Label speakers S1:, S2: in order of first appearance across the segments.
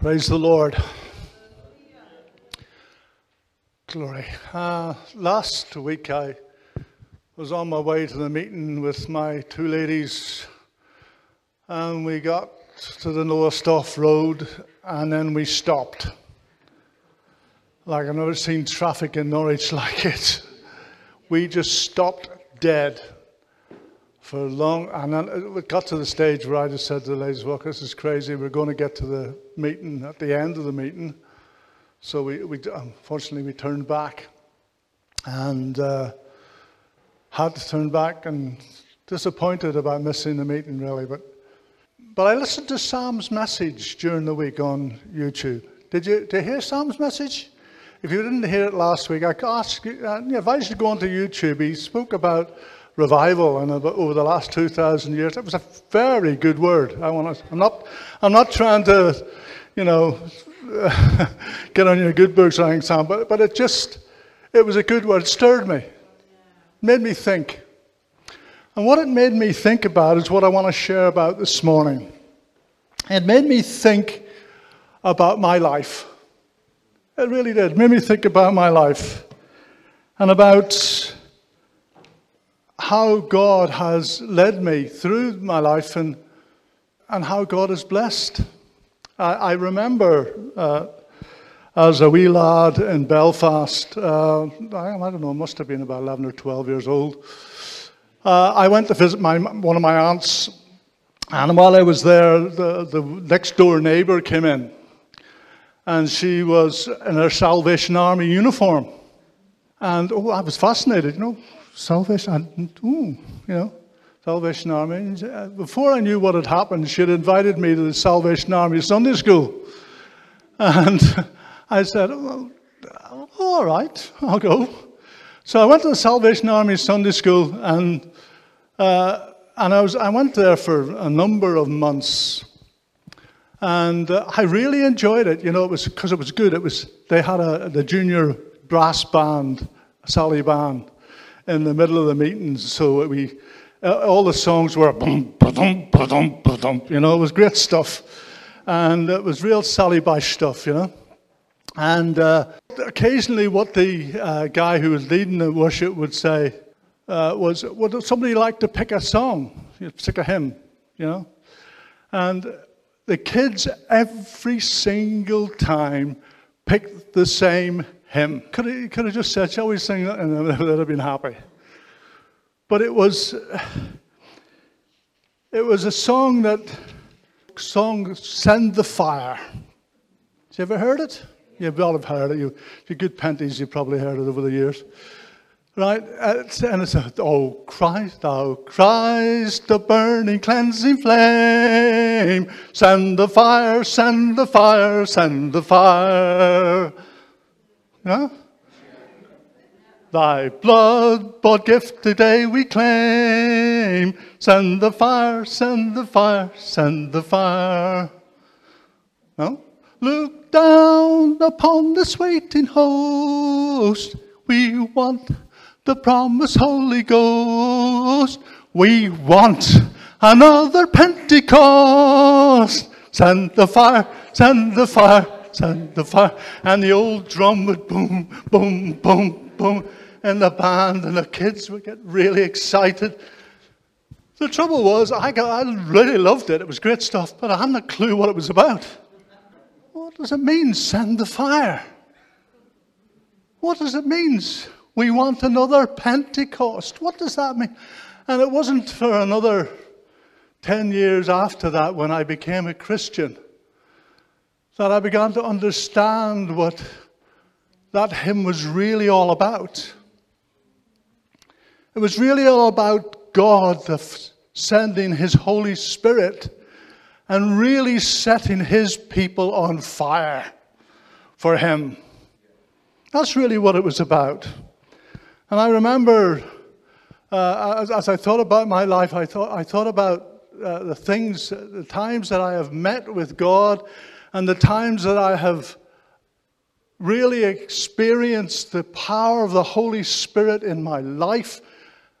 S1: Praise the Lord. Glory. Uh, last week I was on my way to the meeting with my two ladies, and we got to the Lowestoft Road, and then we stopped. Like I've never seen traffic in Norwich like it. We just stopped dead for long, and then it got to the stage where I just said to the ladies, "Look, this is crazy. We're going to get to the meeting at the end of the meeting." So we, we unfortunately we turned back, and uh, had to turn back, and disappointed about missing the meeting really. But but I listened to Sam's message during the week on YouTube. Did you did you hear Sam's message? If you didn't hear it last week, I ask you, uh, advise you to go onto YouTube. He spoke about revival and over the last 2,000 years. It was a very good word. I want to, I'm, not, I'm not trying to, you know, get on your good books or anything, Sam, but, but it just, it was a good word. It stirred me, made me think. And what it made me think about is what I want to share about this morning. It made me think about my life. It really did. It made me think about my life and about how God has led me through my life and, and how God has blessed. I, I remember uh, as a wee lad in Belfast, uh, I, I, don't know, must have been about 11 or 12 years old. Uh, I went to visit my, one of my aunts, and while I was there, the, the next door neighbor came in, and she was in her Salvation Army uniform. And oh, I was fascinated, you know, Salvation, ooh, you know, Salvation Army. Before I knew what had happened, she had invited me to the Salvation Army Sunday school. And I said, well, all right, I'll go. So I went to the Salvation Army Sunday school, and, uh, and I, was, I went there for a number of months. And uh, I really enjoyed it, you know, it was because it was good. It was, they had a, the junior brass band, Sally band in the middle of the meetings. So we, uh, all the songs were you know, it was great stuff. And it was real Sally Bash stuff, you know. And uh, occasionally, what the uh, guy who was leading the worship would say uh, was, Would somebody like to pick a song? Pick a hymn, you know? And the kids, every single time, picked the same hymn. Could he could have just said, Shall we sing that? And they'd have been happy. But it was, it was a song that, song, Send the Fire. Have you ever heard it? You've all have heard it. You, if you're good penties, you've probably heard it over the years. Right? And it's, oh Christ, oh Christ, the burning, cleansing flame. Send the fire, send the fire, send the fire. Thy blood bought gift today we claim. Send the fire, send the fire, send the fire. No? Look down upon this waiting host. We want the promised Holy Ghost. We want another Pentecost. Send the fire, send the fire, and the fire, and the old drum would boom, boom, boom, boom, and the band and the kids would get really excited. The trouble was, I, got, I really loved it. It was great stuff, but I hadn't a clue what it was about. What does it mean, send the fire? What does it mean? We want another Pentecost. What does that mean? And it wasn't for another 10 years after that when I became a Christian that I began to understand what that hymn was really all about. It was really all about God sending His Holy Spirit and really setting His people on fire for Him. That's really what it was about. And I remember, uh, as, as, I thought about my life, I thought, I thought about uh, the things, the times that I have met with God and the times that I have really experienced the power of the Holy Spirit in my life,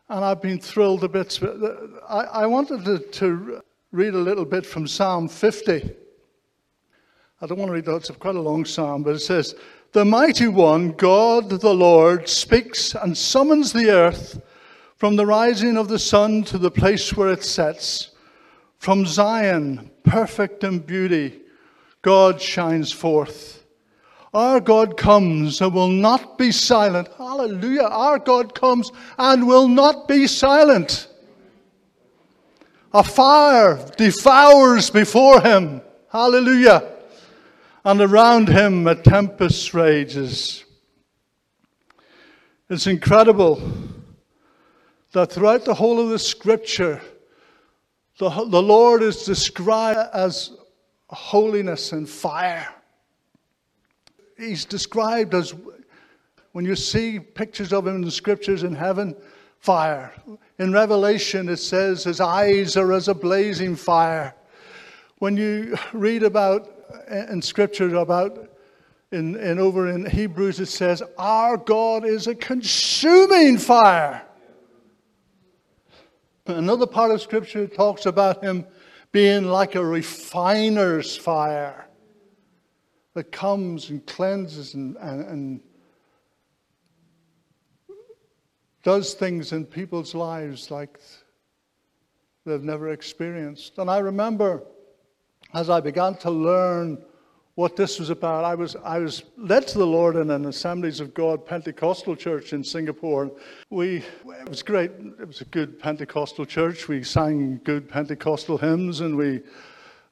S1: and I've been thrilled a bit. I, I wanted to, to read a little bit from Psalm 50. I don't want to read that, it's quite a long psalm, but it says, The mighty one, God the Lord, speaks and summons the earth from the rising of the sun to the place where it sets. From Zion, perfect in beauty, God shines forth. Our God comes and will not be silent. Hallelujah. Our God comes and will not be silent. A fire devours before him. Hallelujah and around him a tempest rages. It's incredible that throughout the whole of the scripture, the, the Lord is described as holiness and fire. He's described as, when you see pictures of him in the scriptures in heaven, fire. In Revelation, it says his eyes are as a blazing fire. When you read about in scripture about in, in over in Hebrews it says, Our God is a consuming fire. Another part of scripture talks about him being like a refiner's fire that comes and cleanses and, and, and does things in people's lives like they've never experienced. And I remember as I began to learn what this was about, I was, I was led to the Lord in an Assemblies of God Pentecostal church in Singapore. We, it was great. It was a good Pentecostal church. We sang good Pentecostal hymns and we,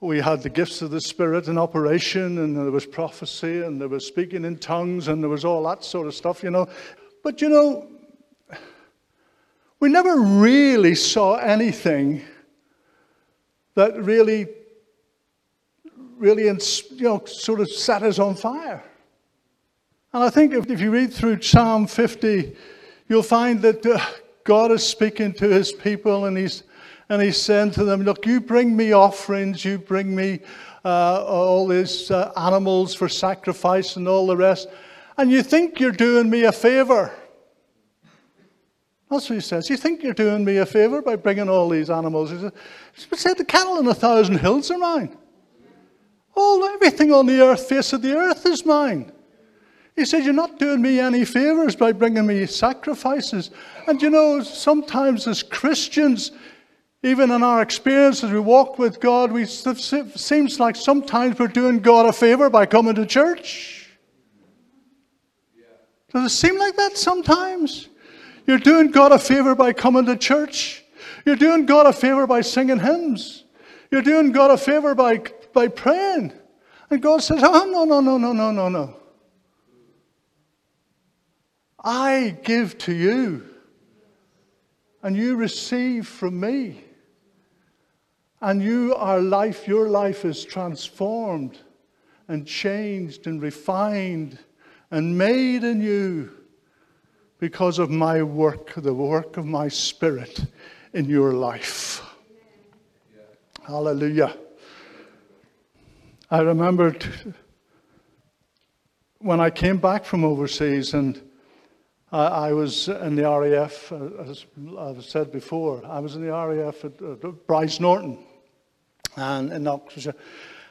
S1: we had the gifts of the Spirit in operation and there was prophecy and there was speaking in tongues and there was all that sort of stuff, you know. But, you know, we never really saw anything that really really, you know, sort of set us on fire. And I think if, if you read through Psalm 50, you'll find that uh, God is speaking to his people and he's, and he's saying to them, Look, you bring me offerings, you bring me uh, all these uh, animals for sacrifice and all the rest, and you think you're doing me a favor. That's what he says. You think you're doing me a favor by bringing all these animals? He said, The cattle on a thousand hills are mine. All, everything on the earth, face of the earth is mine. He said, You're not doing me any favors by bringing me sacrifices. And you know, sometimes as Christians, even in our experience as we walk with God, we, it seems like sometimes we're doing God a favor by coming to church. Does it seem like that sometimes? You're doing God a favor by coming to church. You're doing God a favor by singing hymns. You're doing God a favor by by praying. And God says, Oh, no, no, no, no, no, no, no. I give to you, and you receive from me. And you are life, your life is transformed and changed and refined and made anew because of my work, the work of my spirit in your life. Hallelujah. I remembered when I came back from overseas and I, I was in the RAF, uh, as I've said before, I was in the RAF at, at Brize Norton and in Oxfordshire.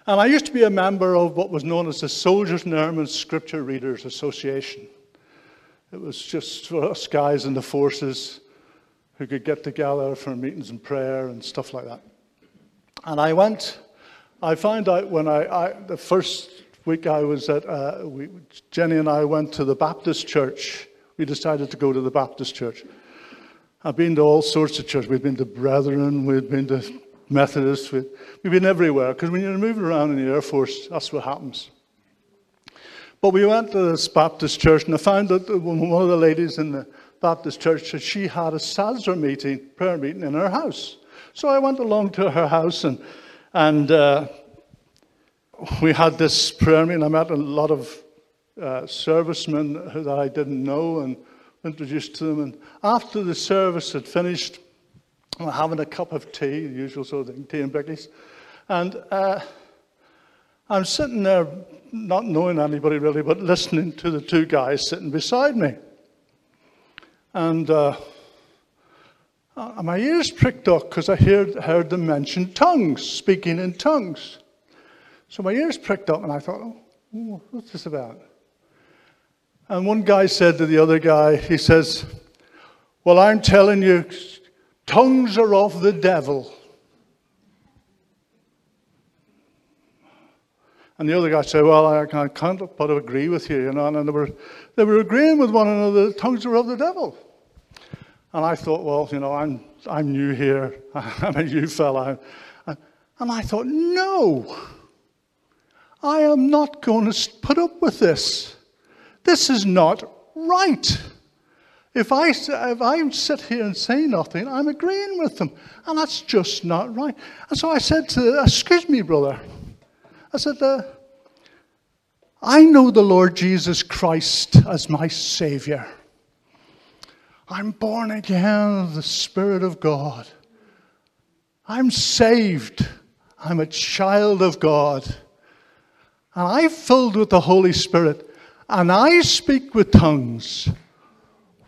S1: And I used to be a member of what was known as the Soldiers and Airmen Scripture Readers Association. It was just for us guys in the forces who could get together for meetings and prayer and stuff like that. And I went I found out when I, I the first week I was at, uh, we, Jenny and I went to the Baptist church. We decided to go to the Baptist church. I've been to all sorts of churches. We've been to Brethren, we've been to Methodists, we've, we've been everywhere because when you're moving around in the Air Force, that's what happens. But we went to this Baptist church, and I found that one of the ladies in the Baptist church said she had a SASRA meeting, prayer meeting in her house. So I went along to her house and and uh, we had this prayer meeting. I met a lot of uh, servicemen that I didn't know and introduced to them. And after the service had finished, we were having a cup of tea, the usual sort of thing, tea and bickies. And uh, I'm sitting there, not knowing anybody really, but listening to the two guys sitting beside me. And uh, uh, my ears pricked up because I heard, heard them mention tongues, speaking in tongues. So my ears pricked up, and I thought, oh, what's this about? And one guy said to the other guy, he says, Well, I'm telling you, tongues are of the devil. And the other guy said, Well, I can't but agree with you, you know. And they were, they were agreeing with one another, tongues are of the devil. And I thought, Well, you know, I'm, I'm new here. I'm a new fellow. And I thought, No, I am not going to put up with this. This is not right. If I, if I sit here and say nothing, I'm agreeing with them. And that's just not right. And so I said to, excuse me, brother. I said, uh, I know the Lord Jesus Christ as my Savior. I'm born again of the Spirit of God. I'm saved. I'm a child of God. And I'm filled with the Holy Spirit. And I speak with tongues.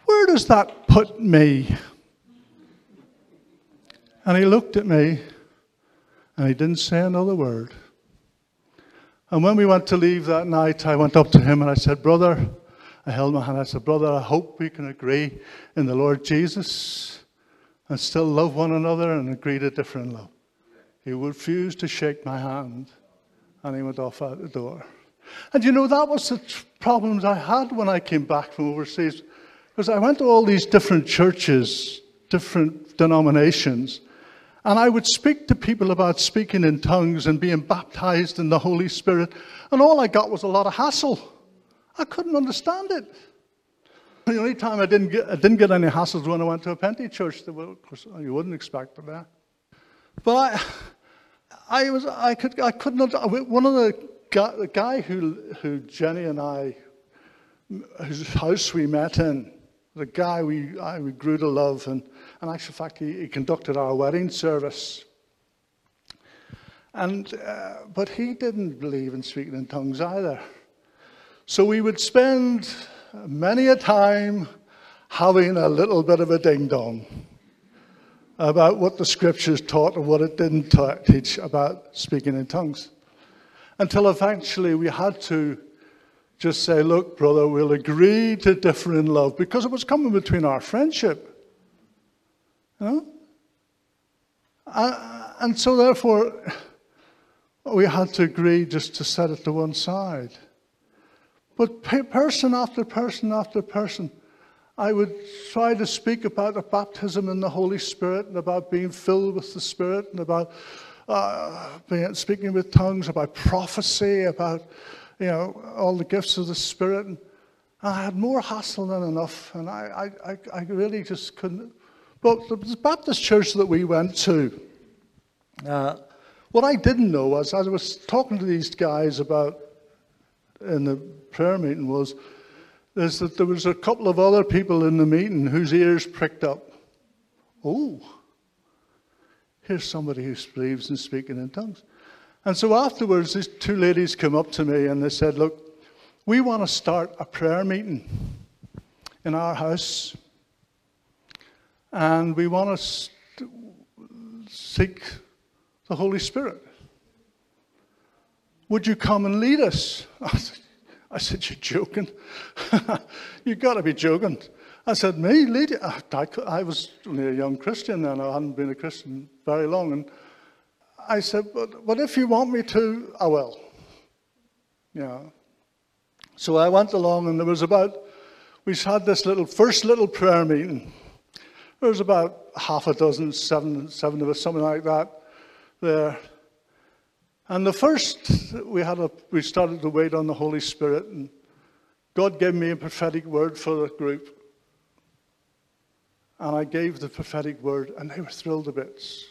S1: Where does that put me? And he looked at me and he didn't say another word. And when we went to leave that night, I went up to him and I said, Brother, I held my hand. I said, Brother, I hope we can agree in the Lord Jesus and still love one another and agree to different love. He refused to shake my hand and he went off out the door. And you know, that was the problems I had when I came back from overseas. Because I went to all these different churches, different denominations, and I would speak to people about speaking in tongues and being baptized in the Holy Spirit, and all I got was a lot of hassle. I couldn't understand it. The only time I didn't get, I didn't get any hassles when I went to a Pente church. Of course, you wouldn't expect that. But I, I was, I could, I couldn't. One of the guy, the guy who, who Jenny and I, whose house we met in, the guy we, I, we grew to love, and, in fact, he, he conducted our wedding service. And, uh, but he didn't believe in speaking in tongues either. So we would spend many a time having a little bit of a ding dong about what the scriptures taught and what it didn't teach about speaking in tongues. Until eventually we had to just say, look, brother, we'll agree to differ in love because it was coming between our friendship. You know? And so, therefore, we had to agree just to set it to one side. But person after person after person, I would try to speak about the baptism in the Holy Spirit and about being filled with the Spirit and about uh, being, speaking with tongues, about prophecy, about you know all the gifts of the Spirit. And I had more hassle than enough, and I, I, I really just couldn't. But the Baptist church that we went to, uh, what I didn't know was, as I was talking to these guys about in the prayer meeting, was is that there was a couple of other people in the meeting whose ears pricked up. Oh, here's somebody who believes in speaking in tongues. And so afterwards, these two ladies came up to me and they said, Look, we want to start a prayer meeting in our house. And we want to seek the Holy Spirit. Would you come and lead us? I said, I said, You're joking. You've got to be joking. I said, Me, lead you? I, was only a young Christian then. I hadn't been a Christian very long. And I said, But, but if you want me to, I will. Yeah. So I went along, and there was about, we had this little, first little prayer meeting. There was about half a dozen, seven, seven of us, something like that, there. And the first, we had a, we started to wait on the Holy Spirit, and God gave me a prophetic word for the group. And I gave the prophetic word, and they were thrilled to bits.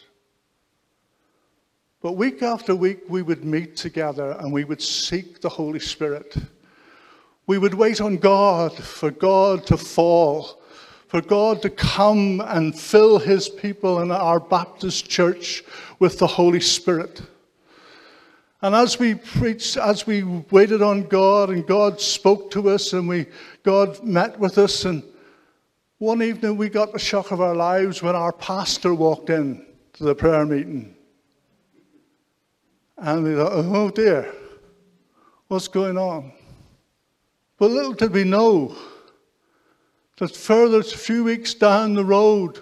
S1: But week after week, we would meet together and we would seek the Holy Spirit. We would wait on God for God to fall, for God to come and fill his people in our Baptist church with the Holy Spirit. And as we preached, as we waited on God and God spoke to us and we, God met with us, and one evening we got the shock of our lives when our pastor walked in to the prayer meeting. And we thought, oh, oh dear, what's going on? But little did we know that further, a few weeks down the road,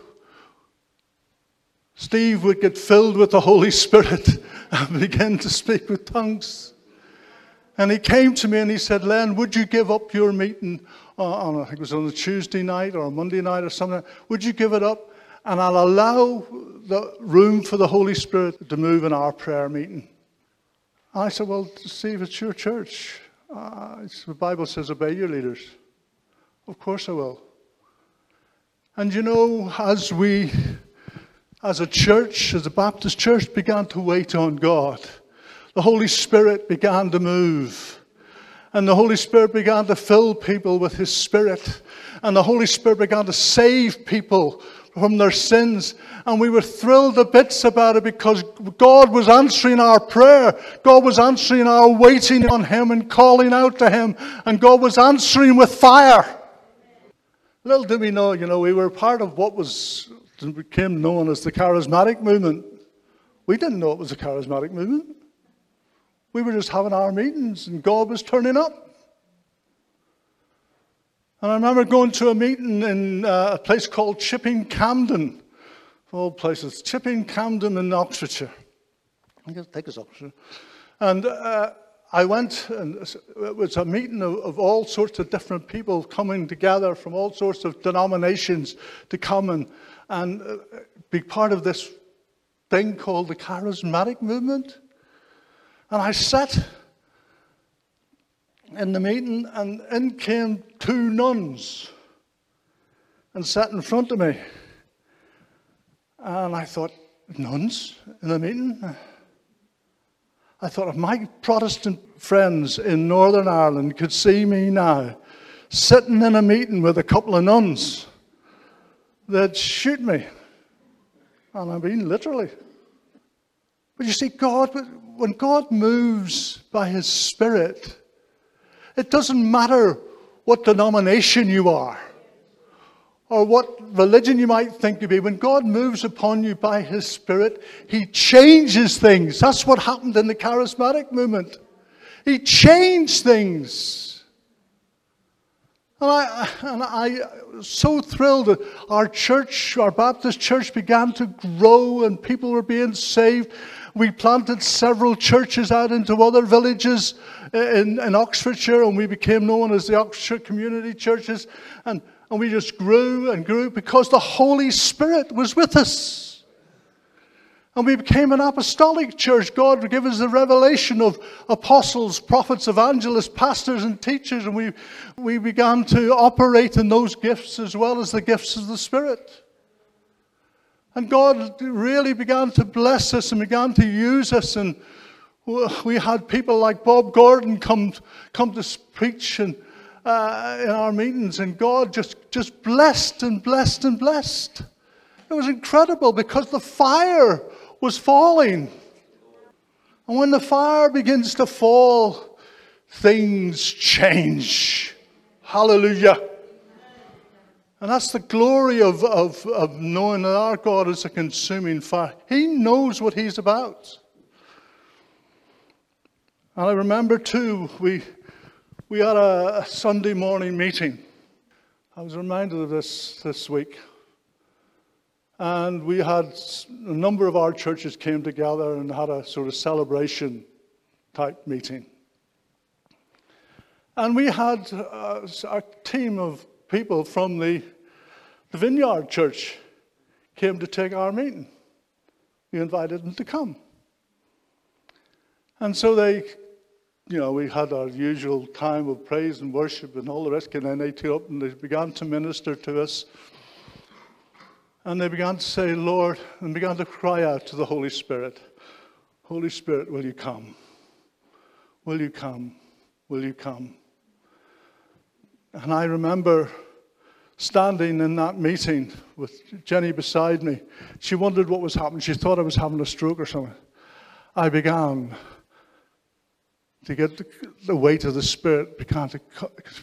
S1: Steve would get filled with the Holy Spirit and begin to speak with tongues. And he came to me and he said, Len, would you give up your meeting on, I think it was on a Tuesday night or a Monday night or something? Would you give it up? And I'll allow the room for the Holy Spirit to move in our prayer meeting. I said, Well, Steve, it's your church. Uh, the Bible says, obey your leaders. Of course I will. And you know, as we, as a church, as a Baptist church, began to wait on God, the Holy Spirit began to move. And the Holy Spirit began to fill people with His Spirit. And the Holy Spirit began to save people from their sins. And we were thrilled to bits about it because God was answering our prayer. God was answering our waiting on Him and calling out to Him. And God was answering with fire. Little did we know, you know, we were part of what was became known as the charismatic movement. We didn't know it was a charismatic movement. We were just having our meetings and God was turning up. And I remember going to a meeting in uh, a place called Chipping Campden, of all places, Chipping Campden in Oxfordshire. I take us Oxfordshire. And uh, I went, and it was a meeting of, of, all sorts of different people coming together from all sorts of denominations to come and, and uh, be part of this thing called the charismatic movement. And I sat in the meeting, and in came two nuns and sat in front of me. And I thought, nuns in the meeting? I thought, if my Protestant friends in Northern Ireland could see me now sitting in a meeting with a couple of nuns, they'd shoot me. And I mean literally. But you see, God, when God moves by His Spirit, it doesn't matter what denomination you are or what religion you might think you be. When God moves upon you by His Spirit, He changes things. That's what happened in the charismatic movement. He changed things. And I, and I was so thrilled that our church, our Baptist church, began to grow and people were being saved. We planted several churches out into other villages uh, in, in Oxfordshire, and we became known as the Oxfordshire Community Churches. And, and we just grew and grew because the Holy Spirit was with us. And we became an apostolic church. God give us the revelation of apostles, prophets, evangelists, pastors, and teachers. And we, we began to operate in those gifts as well as the gifts of the Spirit. And God really began to bless us and began to use us. And we had people like Bob Gordon come, come to preach and, uh, in our meetings, and God just, just blessed and blessed and blessed. It was incredible because the fire was falling. And when the fire begins to fall, things change. Hallelujah. And that's the glory of, of, of knowing that our God is a consuming fire. He knows what He's about. And I remember too, we, we had a, Sunday morning meeting. I was reminded of this this week. And we had a number of our churches came together and had a sort of celebration type meeting. And we had a, a team of people from the the Vineyard Church came to take our meeting. We invited them to come. And so they, you know, we had our usual time of praise and worship and all the rest, and then they took up and they began to minister to us. And they began to say, Lord, and began to cry out to the Holy Spirit, Holy Spirit, will you come? Will you come? Will you come? And I remember standing in that meeting with Jenny beside me. She wondered what was happening. She thought I was having a stroke or something. I began to get the, weight of the Spirit, began to,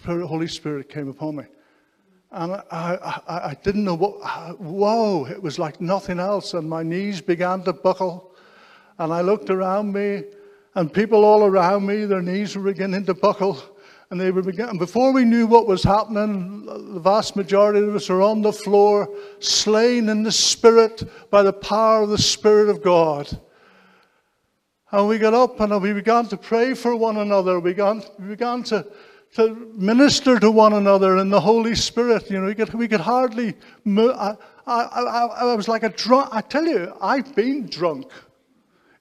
S1: the Holy Spirit came upon me. And I, I, I didn't know what, uh, whoa, it was like nothing else. And my knees began to buckle. And I looked around me and people all around me, their knees were beginning to buckle. And they were beginning, before we knew what was happening, the vast majority of us were on the floor, slain in the Spirit by the power of the Spirit of God. And we got up and we began to pray for one another. We began, we began to, to minister to one another in the Holy Spirit. You know, we could, we could hardly. I, I, I, I was like a drunk. I tell you, I've been drunk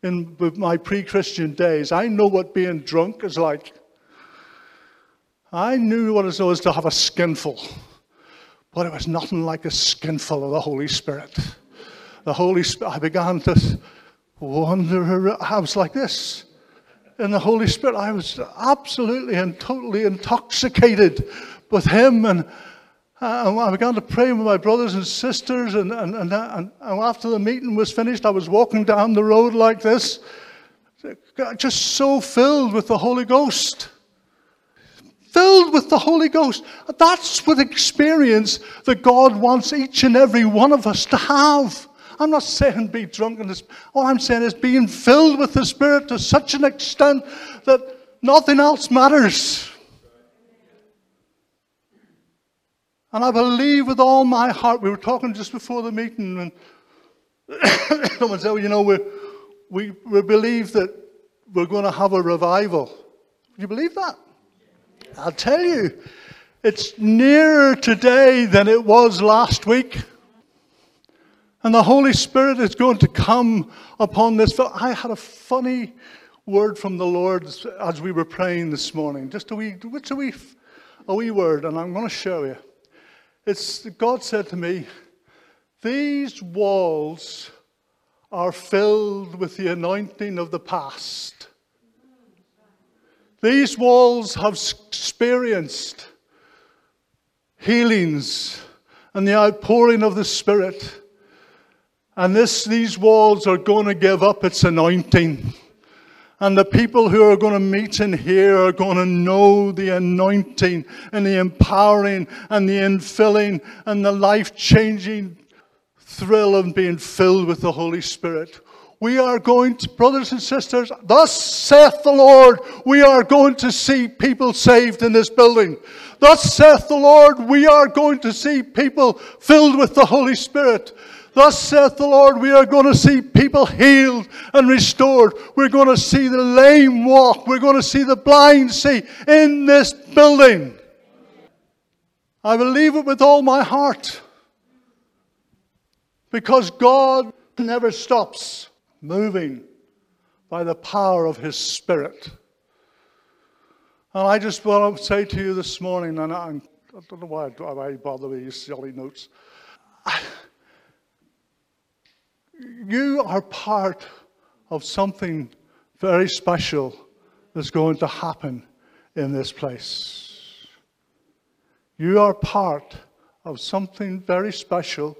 S1: in my pre Christian days. I know what being drunk is like. I knew what it was to have a skinful, but it was nothing like a skinful of the Holy Spirit. The Holy Spirit, I began to wonder, I was like this. In the Holy Spirit, I was absolutely and totally intoxicated with Him. And, uh, I began to pray with my brothers and sisters. And, and, and, and after the meeting was finished, I was walking down the road like this, just so filled with the Holy Ghost filled with the Holy Ghost. That's what experience that God wants each and every one of us to have. I'm not saying be drunk in this. All I'm saying is being filled with the Spirit to such an extent that nothing else matters. And I believe with all my heart, we were talking just before the meeting, and someone said, well, you know, we, we, we believe that we're going to have a revival. Do you believe that? I'll tell you, it's nearer today than it was last week. And the Holy Spirit is going to come upon this. I had a funny word from the Lord as we were praying this morning. Just a wee, a wee, a wee word, and I'm going to show you. It's God said to me, "These walls are filled with the anointing of the past." These walls have experienced healings and the outpouring of the Spirit. And this, these walls are going to give up its anointing. And the people who are going to meet in here are going to know the anointing and the empowering and the infilling and the life changing thrill of being filled with the Holy Spirit we are going to, brothers and sisters, thus saith the Lord, we are going to see people saved in this building. Thus saith the Lord, we are going to see people filled with the Holy Spirit. Thus saith the Lord, we are going to see people healed and restored. We're going to see the lame walk. We're going to see the blind see in this building. I believe it with all my heart. Because God never stops moving by the power of His Spirit. And I just want to say to you this morning, and I, I don't know why I bother with these silly notes. You are part of something very special that's going to happen in this place. You are part of something very special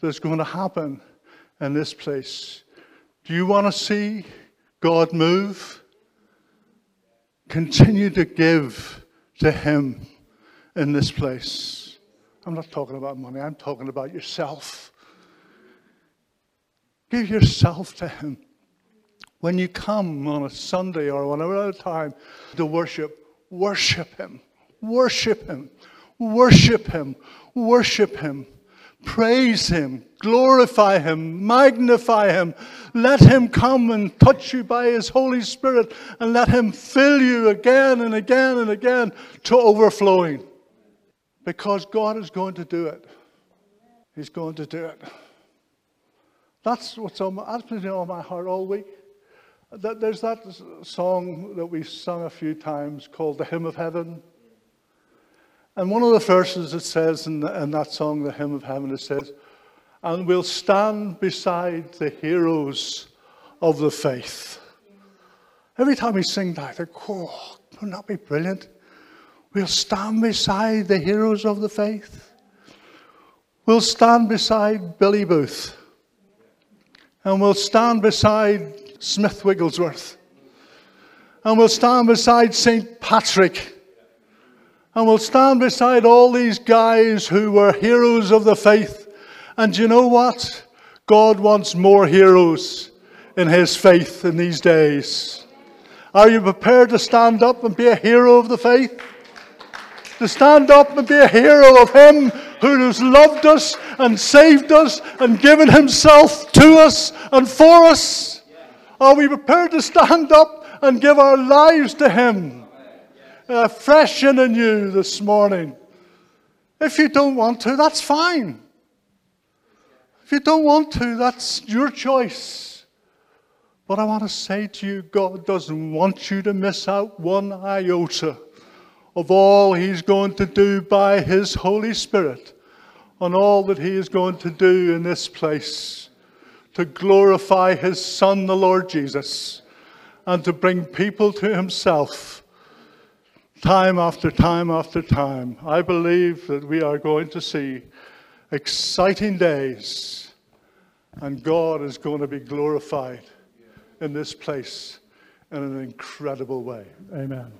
S1: that's going to happen in this place. Do you want to see God move? Continue to give to Him in this place. I'm not talking about money, I'm talking about yourself. Give yourself to Him. When you come on a Sunday or whenever other time to worship, worship Him. Worship Him. Worship Him. Worship Him. Praise Him, glorify Him, magnify Him. Let Him come and touch you by His Holy Spirit and let Him fill you again and again and again to overflowing. Because God is going to do it. He's going to do it. That's what's on my, that's been on my heart all week. There's that song that we sung a few times called The Hymn of Heaven. And one of the verses it says in, the, in that song, The Hymn of Heaven, it says, And we'll stand beside the heroes of the faith. Every time we sing that, I think, oh, wouldn't that be brilliant? We'll stand beside the heroes of the faith. We'll stand beside Billy Booth. And we'll stand beside Smith Wigglesworth. And we'll stand beside St. Patrick and we'll stand beside all these guys who were heroes of the faith. And you know what? God wants more heroes in his faith in these days. Are you prepared to stand up and be a hero of the faith? To stand up and be a hero of Him who has loved us and saved us and given Himself to us and for us? Are we prepared to stand up and give our lives to Him? Uh, fresh and anew this morning. If you don't want to, that's fine. If you don't want to, that's your choice. But I want to say to you, God doesn't want you to miss out one iota of all He's going to do by His Holy Spirit on all that He is going to do in this place to glorify His Son, the Lord Jesus, and to bring people to Himself time after time after time. I believe that we are going to see exciting days, and God is going to be glorified in this place in an incredible way. Amen.